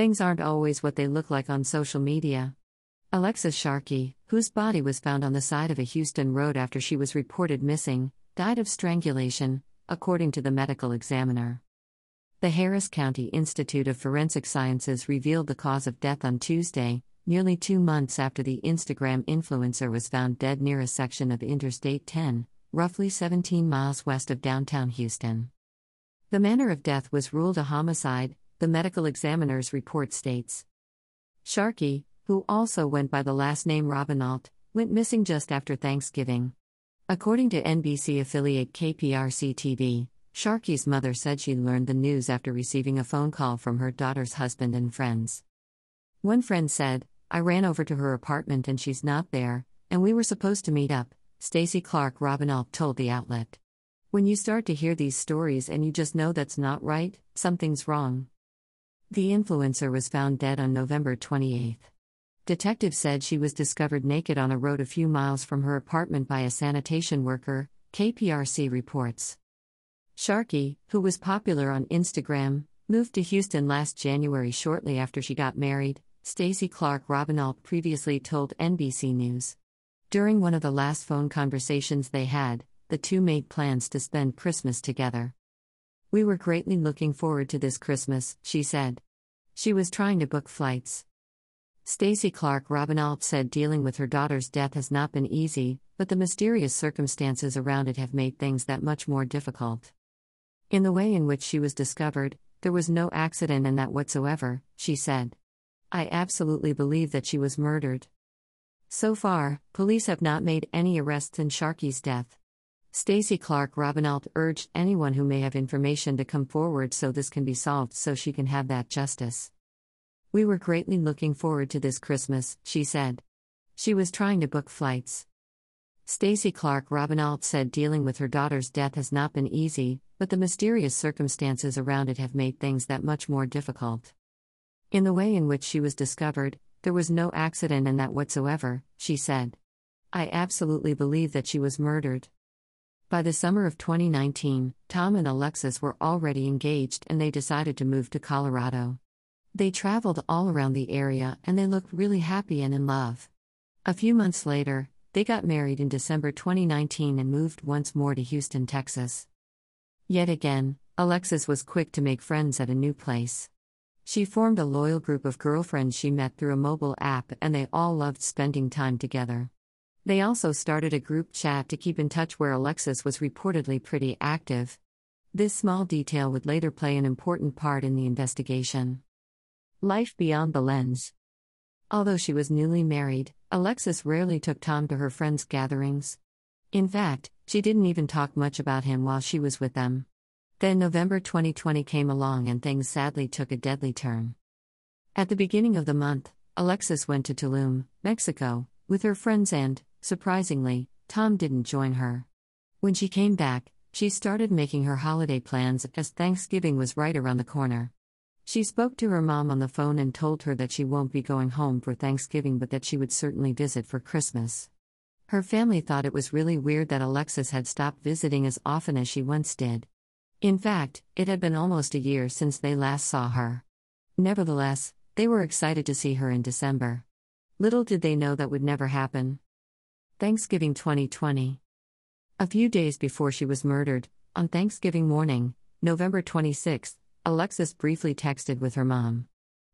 Things aren't always what they look like on social media. Alexis Sharkey, whose body was found on the side of a Houston road after she was reported missing, died of strangulation, according to the medical examiner. The Harris County Institute of Forensic Sciences revealed the cause of death on Tuesday, nearly two months after the Instagram influencer was found dead near a section of Interstate 10, roughly 17 miles west of downtown Houston. The manner of death was ruled a homicide, the medical examiner's report states. Sharkey, who also went by the last name Robinault, went missing just after Thanksgiving. According to NBC affiliate KPRC TV, Sharkey's mother said she learned the news after receiving a phone call from her daughter's husband and friends. One friend said, I ran over to her apartment and she's not there, and we were supposed to meet up, Stacy Clark Robinault told the outlet. When you start to hear these stories and you just know that's not right, something's wrong. The influencer was found dead on November 28. Detectives said she was discovered naked on a road a few miles from her apartment by a sanitation worker, KPRC reports. Sharkey, who was popular on Instagram, moved to Houston last January shortly after she got married, Stacy Clark Robinault previously told NBC News. During one of the last phone conversations they had, the two made plans to spend Christmas together. We were greatly looking forward to this Christmas, she said. She was trying to book flights. Stacy Clark Robinault said dealing with her daughter's death has not been easy, but the mysterious circumstances around it have made things that much more difficult. In the way in which she was discovered, there was no accident in that whatsoever, she said. I absolutely believe that she was murdered. So far, police have not made any arrests in Sharkey's death. Stacy Clark Robinault urged anyone who may have information to come forward so this can be solved so she can have that justice. We were greatly looking forward to this Christmas, she said. She was trying to book flights. Stacey Clark Robinault said dealing with her daughter's death has not been easy, but the mysterious circumstances around it have made things that much more difficult. In the way in which she was discovered, there was no accident in that whatsoever, she said. I absolutely believe that she was murdered. By the summer of 2019, Tom and Alexis were already engaged and they decided to move to Colorado. They traveled all around the area and they looked really happy and in love. A few months later, they got married in December 2019 and moved once more to Houston, Texas. Yet again, Alexis was quick to make friends at a new place. She formed a loyal group of girlfriends she met through a mobile app, and they all loved spending time together. They also started a group chat to keep in touch where Alexis was reportedly pretty active. This small detail would later play an important part in the investigation. Life beyond the lens. Although she was newly married, Alexis rarely took Tom to her friends' gatherings. In fact, she didn't even talk much about him while she was with them. Then November 2020 came along and things sadly took a deadly turn. At the beginning of the month, Alexis went to Tulum, Mexico, with her friends and, surprisingly, Tom didn't join her. When she came back, she started making her holiday plans as Thanksgiving was right around the corner. She spoke to her mom on the phone and told her that she won't be going home for Thanksgiving but that she would certainly visit for Christmas. Her family thought it was really weird that Alexis had stopped visiting as often as she once did. In fact, it had been almost a year since they last saw her. Nevertheless, they were excited to see her in December. Little did they know that would never happen. Thanksgiving 2020. A few days before she was murdered, on Thanksgiving morning, November 26, Alexis briefly texted with her mom.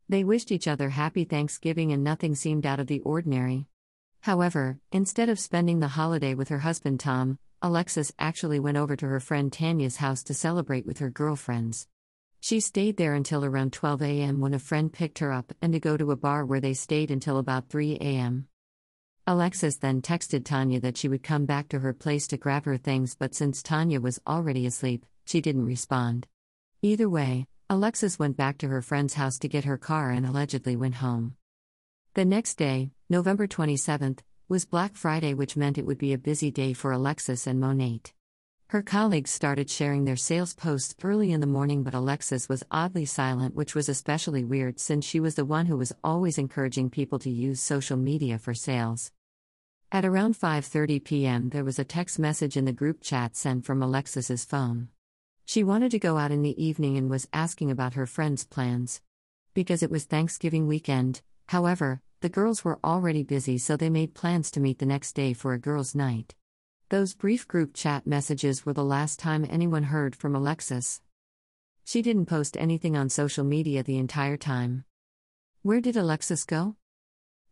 They wished each other happy Thanksgiving and nothing seemed out of the ordinary. However, instead of spending the holiday with her husband Tom, Alexis actually went over to her friend Tanya's house to celebrate with her girlfriends. She stayed there until around 12 a.m. when a friend picked her up and to go to a bar where they stayed until about 3 a.m. Alexis then texted Tanya that she would come back to her place to grab her things, but since Tanya was already asleep, she didn't respond. Either way, Alexis went back to her friend's house to get her car and allegedly went home. The next day, November 27th, was Black Friday, which meant it would be a busy day for Alexis and Monat. Her colleagues started sharing their sales posts early in the morning, but Alexis was oddly silent, which was especially weird since she was the one who was always encouraging people to use social media for sales. At around 5:30 p.m., there was a text message in the group chat sent from Alexis's phone. She wanted to go out in the evening and was asking about her friends' plans. Because it was Thanksgiving weekend, however, the girls were already busy, so they made plans to meet the next day for a girls' night. Those brief group chat messages were the last time anyone heard from Alexis. She didn't post anything on social media the entire time. Where did Alexis go?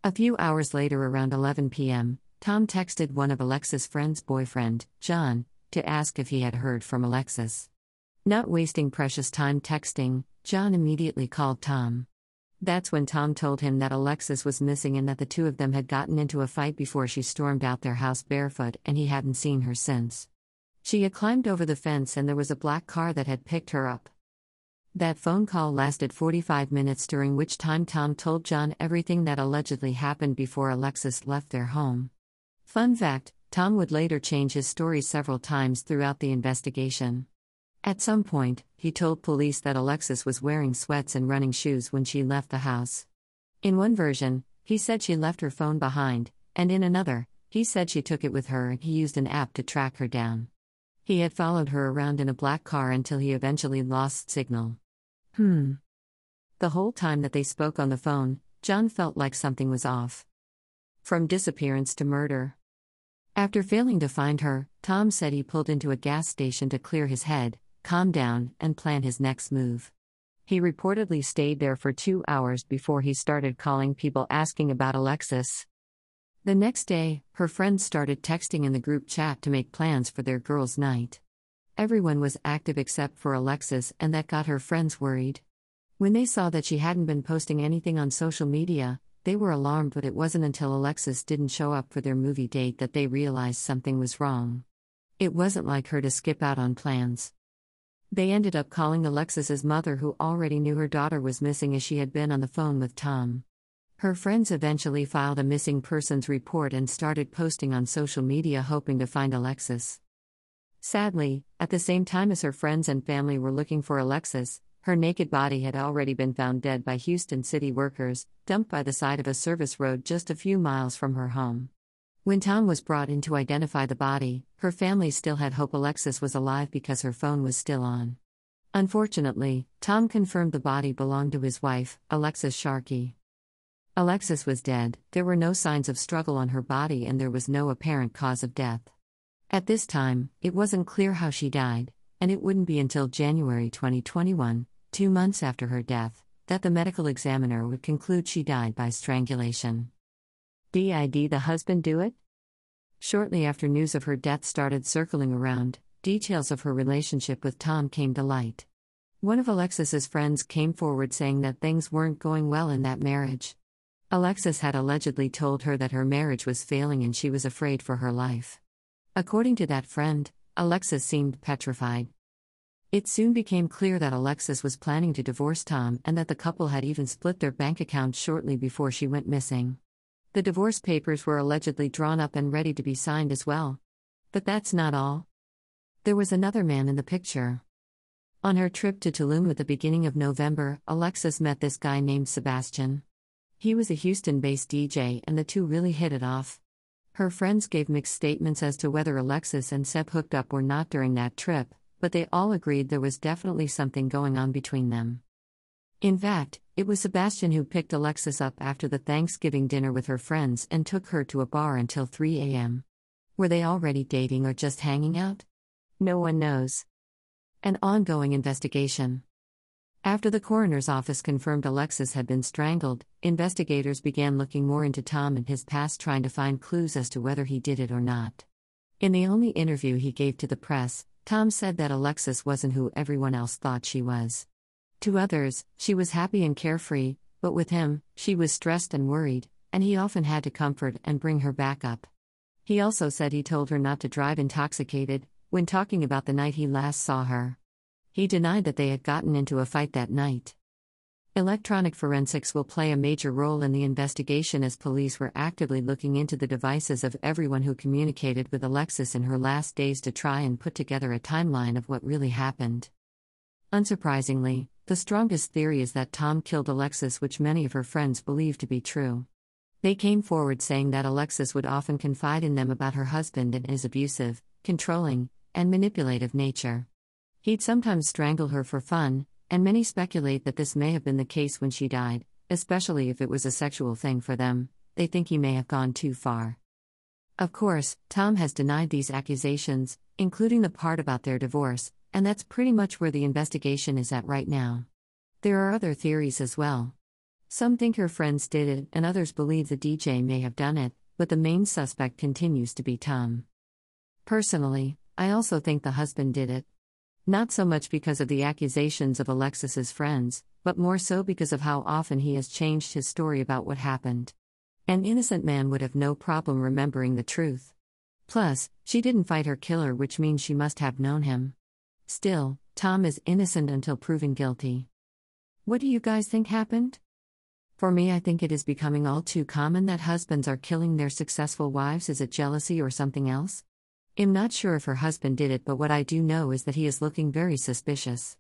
A few hours later, around 11 p.m., Tom texted one of Alexis' friend's boyfriend, John, to ask if he had heard from Alexis. Not wasting precious time texting, John immediately called Tom. That's when Tom told him that Alexis was missing and that the two of them had gotten into a fight before she stormed out their house barefoot and he hadn't seen her since. She had climbed over the fence and there was a black car that had picked her up. That phone call lasted 45 minutes, during which time Tom told John everything that allegedly happened before Alexis left their home. Fun fact Tom would later change his story several times throughout the investigation. At some point, he told police that Alexis was wearing sweats and running shoes when she left the house. In one version, he said she left her phone behind, and in another, he said she took it with her and he used an app to track her down. He had followed her around in a black car until he eventually lost signal. Hmm. The whole time that they spoke on the phone, John felt like something was off. From disappearance to murder. After failing to find her, Tom said he pulled into a gas station to clear his head, calm down, and plan his next move. He reportedly stayed there for two hours before he started calling people asking about Alexis. The next day, her friends started texting in the group chat to make plans for their girls' night. Everyone was active except for Alexis, and that got her friends worried. When they saw that she hadn't been posting anything on social media, they were alarmed, but it wasn't until Alexis didn't show up for their movie date that they realized something was wrong. It wasn't like her to skip out on plans. They ended up calling Alexis's mother, who already knew her daughter was missing as she had been on the phone with Tom. Her friends eventually filed a missing persons report and started posting on social media hoping to find Alexis. Sadly, at the same time as her friends and family were looking for Alexis, her naked body had already been found dead by Houston city workers, dumped by the side of a service road just a few miles from her home. When Tom was brought in to identify the body, her family still had hope Alexis was alive because her phone was still on. Unfortunately, Tom confirmed the body belonged to his wife, Alexis Sharkey. Alexis was dead, there were no signs of struggle on her body, and there was no apparent cause of death. At this time, it wasn't clear how she died, and it wouldn't be until January 2021, two months after her death, that the medical examiner would conclude she died by strangulation. Did the husband do it? Shortly after news of her death started circling around, details of her relationship with Tom came to light. One of Alexis's friends came forward saying that things weren't going well in that marriage. Alexis had allegedly told her that her marriage was failing and she was afraid for her life. According to that friend, Alexis seemed petrified. It soon became clear that Alexis was planning to divorce Tom and that the couple had even split their bank accounts shortly before she went missing. The divorce papers were allegedly drawn up and ready to be signed as well. But that's not all. There was another man in the picture. On her trip to Tulum at the beginning of November, Alexis met this guy named Sebastian. He was a Houston based DJ, and the two really hit it off. Her friends gave mixed statements as to whether Alexis and Seb hooked up or not during that trip, but they all agreed there was definitely something going on between them. In fact, it was Sebastian who picked Alexis up after the Thanksgiving dinner with her friends and took her to a bar until 3 a.m. Were they already dating or just hanging out? No one knows. An ongoing investigation. After the coroner's office confirmed Alexis had been strangled, investigators began looking more into Tom and his past, trying to find clues as to whether he did it or not. In the only interview he gave to the press, Tom said that Alexis wasn't who everyone else thought she was. To others, she was happy and carefree, but with him, she was stressed and worried, and he often had to comfort and bring her back up. He also said he told her not to drive intoxicated when talking about the night he last saw her. He denied that they had gotten into a fight that night. Electronic forensics will play a major role in the investigation as police were actively looking into the devices of everyone who communicated with Alexis in her last days to try and put together a timeline of what really happened. Unsurprisingly, the strongest theory is that Tom killed Alexis, which many of her friends believe to be true. They came forward saying that Alexis would often confide in them about her husband and his abusive, controlling, and manipulative nature. He'd sometimes strangle her for fun, and many speculate that this may have been the case when she died, especially if it was a sexual thing for them, they think he may have gone too far. Of course, Tom has denied these accusations, including the part about their divorce, and that's pretty much where the investigation is at right now. There are other theories as well. Some think her friends did it, and others believe the DJ may have done it, but the main suspect continues to be Tom. Personally, I also think the husband did it. Not so much because of the accusations of Alexis's friends, but more so because of how often he has changed his story about what happened. An innocent man would have no problem remembering the truth. Plus, she didn't fight her killer, which means she must have known him. Still, Tom is innocent until proven guilty. What do you guys think happened? For me, I think it is becoming all too common that husbands are killing their successful wives. Is it jealousy or something else? I'm not sure if her husband did it, but what I do know is that he is looking very suspicious.